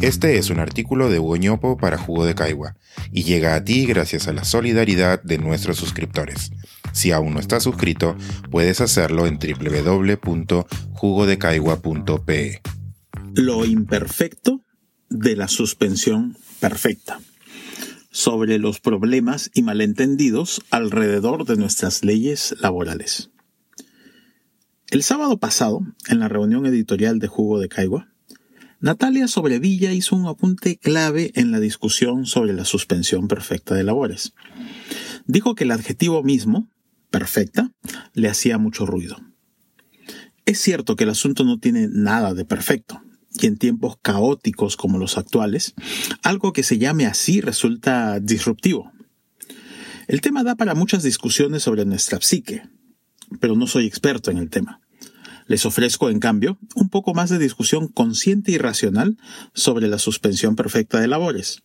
Este es un artículo de Hugo para Jugo de Caigua y llega a ti gracias a la solidaridad de nuestros suscriptores. Si aún no estás suscrito, puedes hacerlo en www.jugodecaigua.pe. Lo imperfecto de la suspensión perfecta sobre los problemas y malentendidos alrededor de nuestras leyes laborales. El sábado pasado, en la reunión editorial de Jugo de Caigua, Natalia Sobrevilla hizo un apunte clave en la discusión sobre la suspensión perfecta de labores. Dijo que el adjetivo mismo, perfecta, le hacía mucho ruido. Es cierto que el asunto no tiene nada de perfecto, y en tiempos caóticos como los actuales, algo que se llame así resulta disruptivo. El tema da para muchas discusiones sobre nuestra psique, pero no soy experto en el tema. Les ofrezco, en cambio, un poco más de discusión consciente y racional sobre la suspensión perfecta de labores.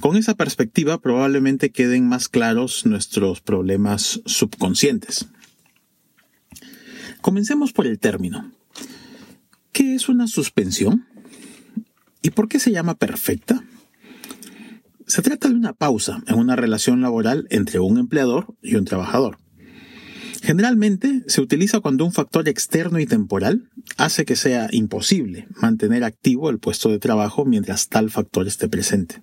Con esa perspectiva probablemente queden más claros nuestros problemas subconscientes. Comencemos por el término. ¿Qué es una suspensión? ¿Y por qué se llama perfecta? Se trata de una pausa en una relación laboral entre un empleador y un trabajador. Generalmente se utiliza cuando un factor externo y temporal hace que sea imposible mantener activo el puesto de trabajo mientras tal factor esté presente.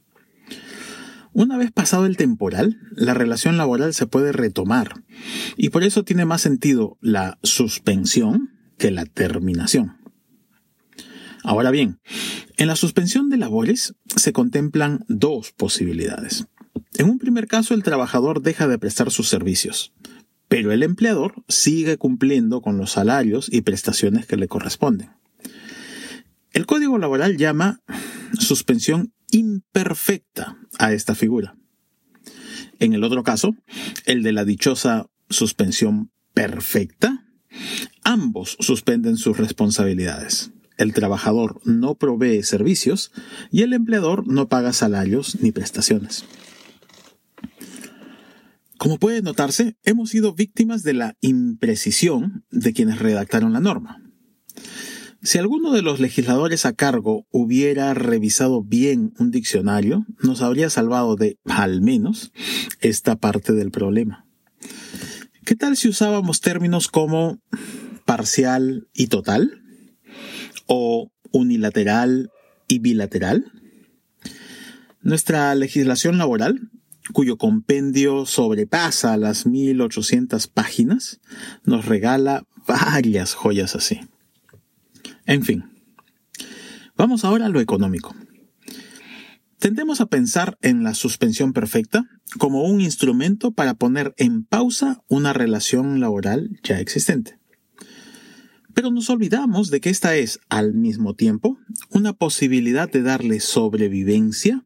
Una vez pasado el temporal, la relación laboral se puede retomar y por eso tiene más sentido la suspensión que la terminación. Ahora bien, en la suspensión de labores se contemplan dos posibilidades. En un primer caso, el trabajador deja de prestar sus servicios, pero el empleador sigue cumpliendo con los salarios y prestaciones que le corresponden. El Código Laboral llama suspensión imperfecta a esta figura. En el otro caso, el de la dichosa suspensión perfecta, ambos suspenden sus responsabilidades el trabajador no provee servicios y el empleador no paga salarios ni prestaciones. Como puede notarse, hemos sido víctimas de la imprecisión de quienes redactaron la norma. Si alguno de los legisladores a cargo hubiera revisado bien un diccionario, nos habría salvado de, al menos, esta parte del problema. ¿Qué tal si usábamos términos como parcial y total? o unilateral y bilateral? Nuestra legislación laboral, cuyo compendio sobrepasa las 1800 páginas, nos regala varias joyas así. En fin, vamos ahora a lo económico. Tendemos a pensar en la suspensión perfecta como un instrumento para poner en pausa una relación laboral ya existente. Pero nos olvidamos de que esta es, al mismo tiempo, una posibilidad de darle sobrevivencia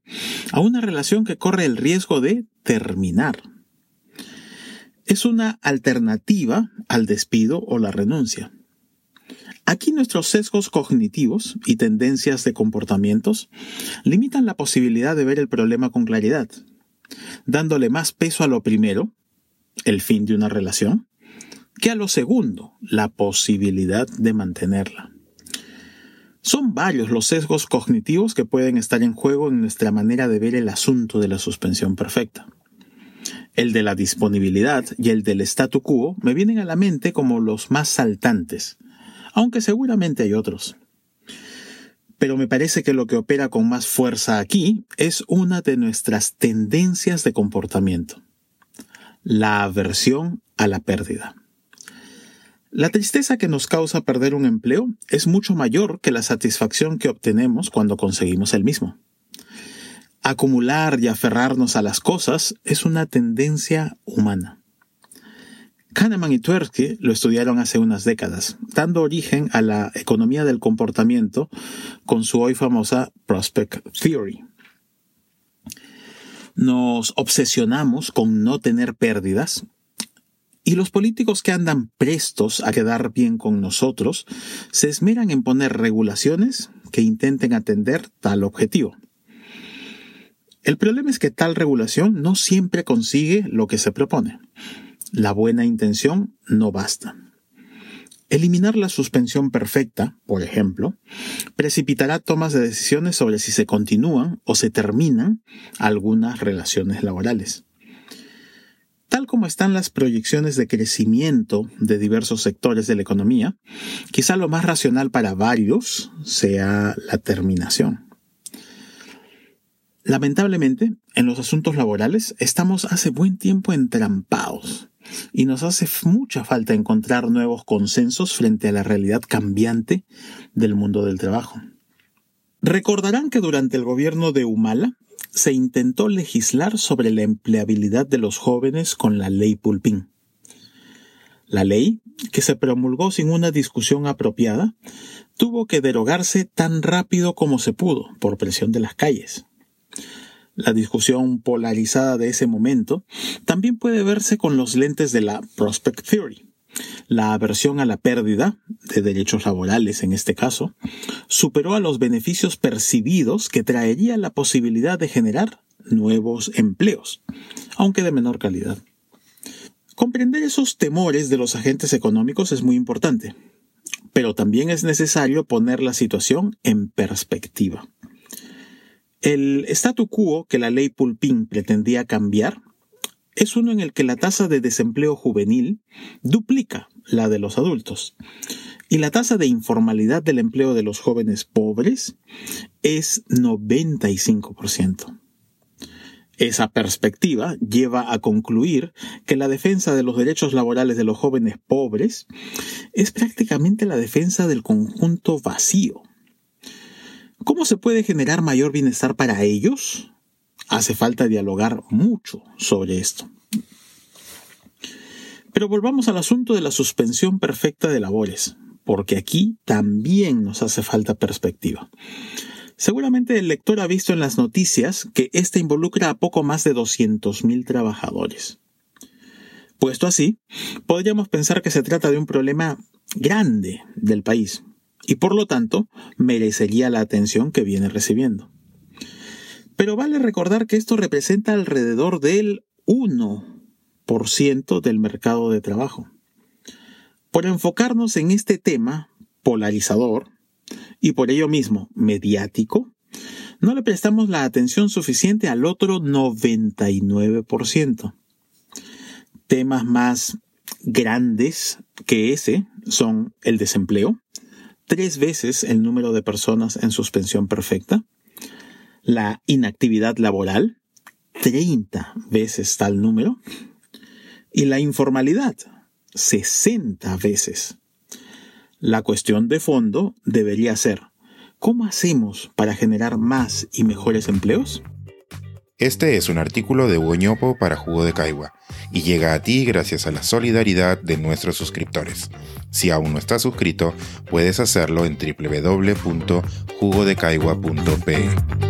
a una relación que corre el riesgo de terminar. Es una alternativa al despido o la renuncia. Aquí nuestros sesgos cognitivos y tendencias de comportamientos limitan la posibilidad de ver el problema con claridad, dándole más peso a lo primero, el fin de una relación, que a lo segundo, la posibilidad de mantenerla. Son varios los sesgos cognitivos que pueden estar en juego en nuestra manera de ver el asunto de la suspensión perfecta. El de la disponibilidad y el del statu quo me vienen a la mente como los más saltantes, aunque seguramente hay otros. Pero me parece que lo que opera con más fuerza aquí es una de nuestras tendencias de comportamiento, la aversión a la pérdida. La tristeza que nos causa perder un empleo es mucho mayor que la satisfacción que obtenemos cuando conseguimos el mismo. Acumular y aferrarnos a las cosas es una tendencia humana. Kahneman y Tversky lo estudiaron hace unas décadas, dando origen a la economía del comportamiento con su hoy famosa Prospect Theory. Nos obsesionamos con no tener pérdidas y los políticos que andan prestos a quedar bien con nosotros se esmeran en poner regulaciones que intenten atender tal objetivo. El problema es que tal regulación no siempre consigue lo que se propone. La buena intención no basta. Eliminar la suspensión perfecta, por ejemplo, precipitará tomas de decisiones sobre si se continúan o se terminan algunas relaciones laborales. Tal como están las proyecciones de crecimiento de diversos sectores de la economía, quizá lo más racional para varios sea la terminación. Lamentablemente, en los asuntos laborales estamos hace buen tiempo entrampados y nos hace mucha falta encontrar nuevos consensos frente a la realidad cambiante del mundo del trabajo. Recordarán que durante el gobierno de Humala se intentó legislar sobre la empleabilidad de los jóvenes con la ley Pulpín. La ley, que se promulgó sin una discusión apropiada, tuvo que derogarse tan rápido como se pudo por presión de las calles. La discusión polarizada de ese momento también puede verse con los lentes de la Prospect Theory. La aversión a la pérdida, de derechos laborales en este caso, superó a los beneficios percibidos que traería la posibilidad de generar nuevos empleos, aunque de menor calidad. Comprender esos temores de los agentes económicos es muy importante, pero también es necesario poner la situación en perspectiva. El statu quo que la ley Pulpín pretendía cambiar es uno en el que la tasa de desempleo juvenil duplica la de los adultos y la tasa de informalidad del empleo de los jóvenes pobres es 95%. Esa perspectiva lleva a concluir que la defensa de los derechos laborales de los jóvenes pobres es prácticamente la defensa del conjunto vacío ¿Cómo se puede generar mayor bienestar para ellos? Hace falta dialogar mucho sobre esto. Pero volvamos al asunto de la suspensión perfecta de labores, porque aquí también nos hace falta perspectiva. Seguramente el lector ha visto en las noticias que esta involucra a poco más de 200.000 trabajadores. Puesto así, podríamos pensar que se trata de un problema grande del país, y por lo tanto merecería la atención que viene recibiendo. Pero vale recordar que esto representa alrededor del 1% del mercado de trabajo. Por enfocarnos en este tema polarizador y por ello mismo mediático, no le prestamos la atención suficiente al otro 99%. Temas más grandes que ese son el desempleo, tres veces el número de personas en suspensión perfecta, la inactividad laboral, 30 veces tal número, y la informalidad, 60 veces. La cuestión de fondo debería ser, ¿cómo hacemos para generar más y mejores empleos? Este es un artículo de Hugo para Jugo de Caigua y llega a ti gracias a la solidaridad de nuestros suscriptores. Si aún no estás suscrito, puedes hacerlo en www.jugodecaigua.pe.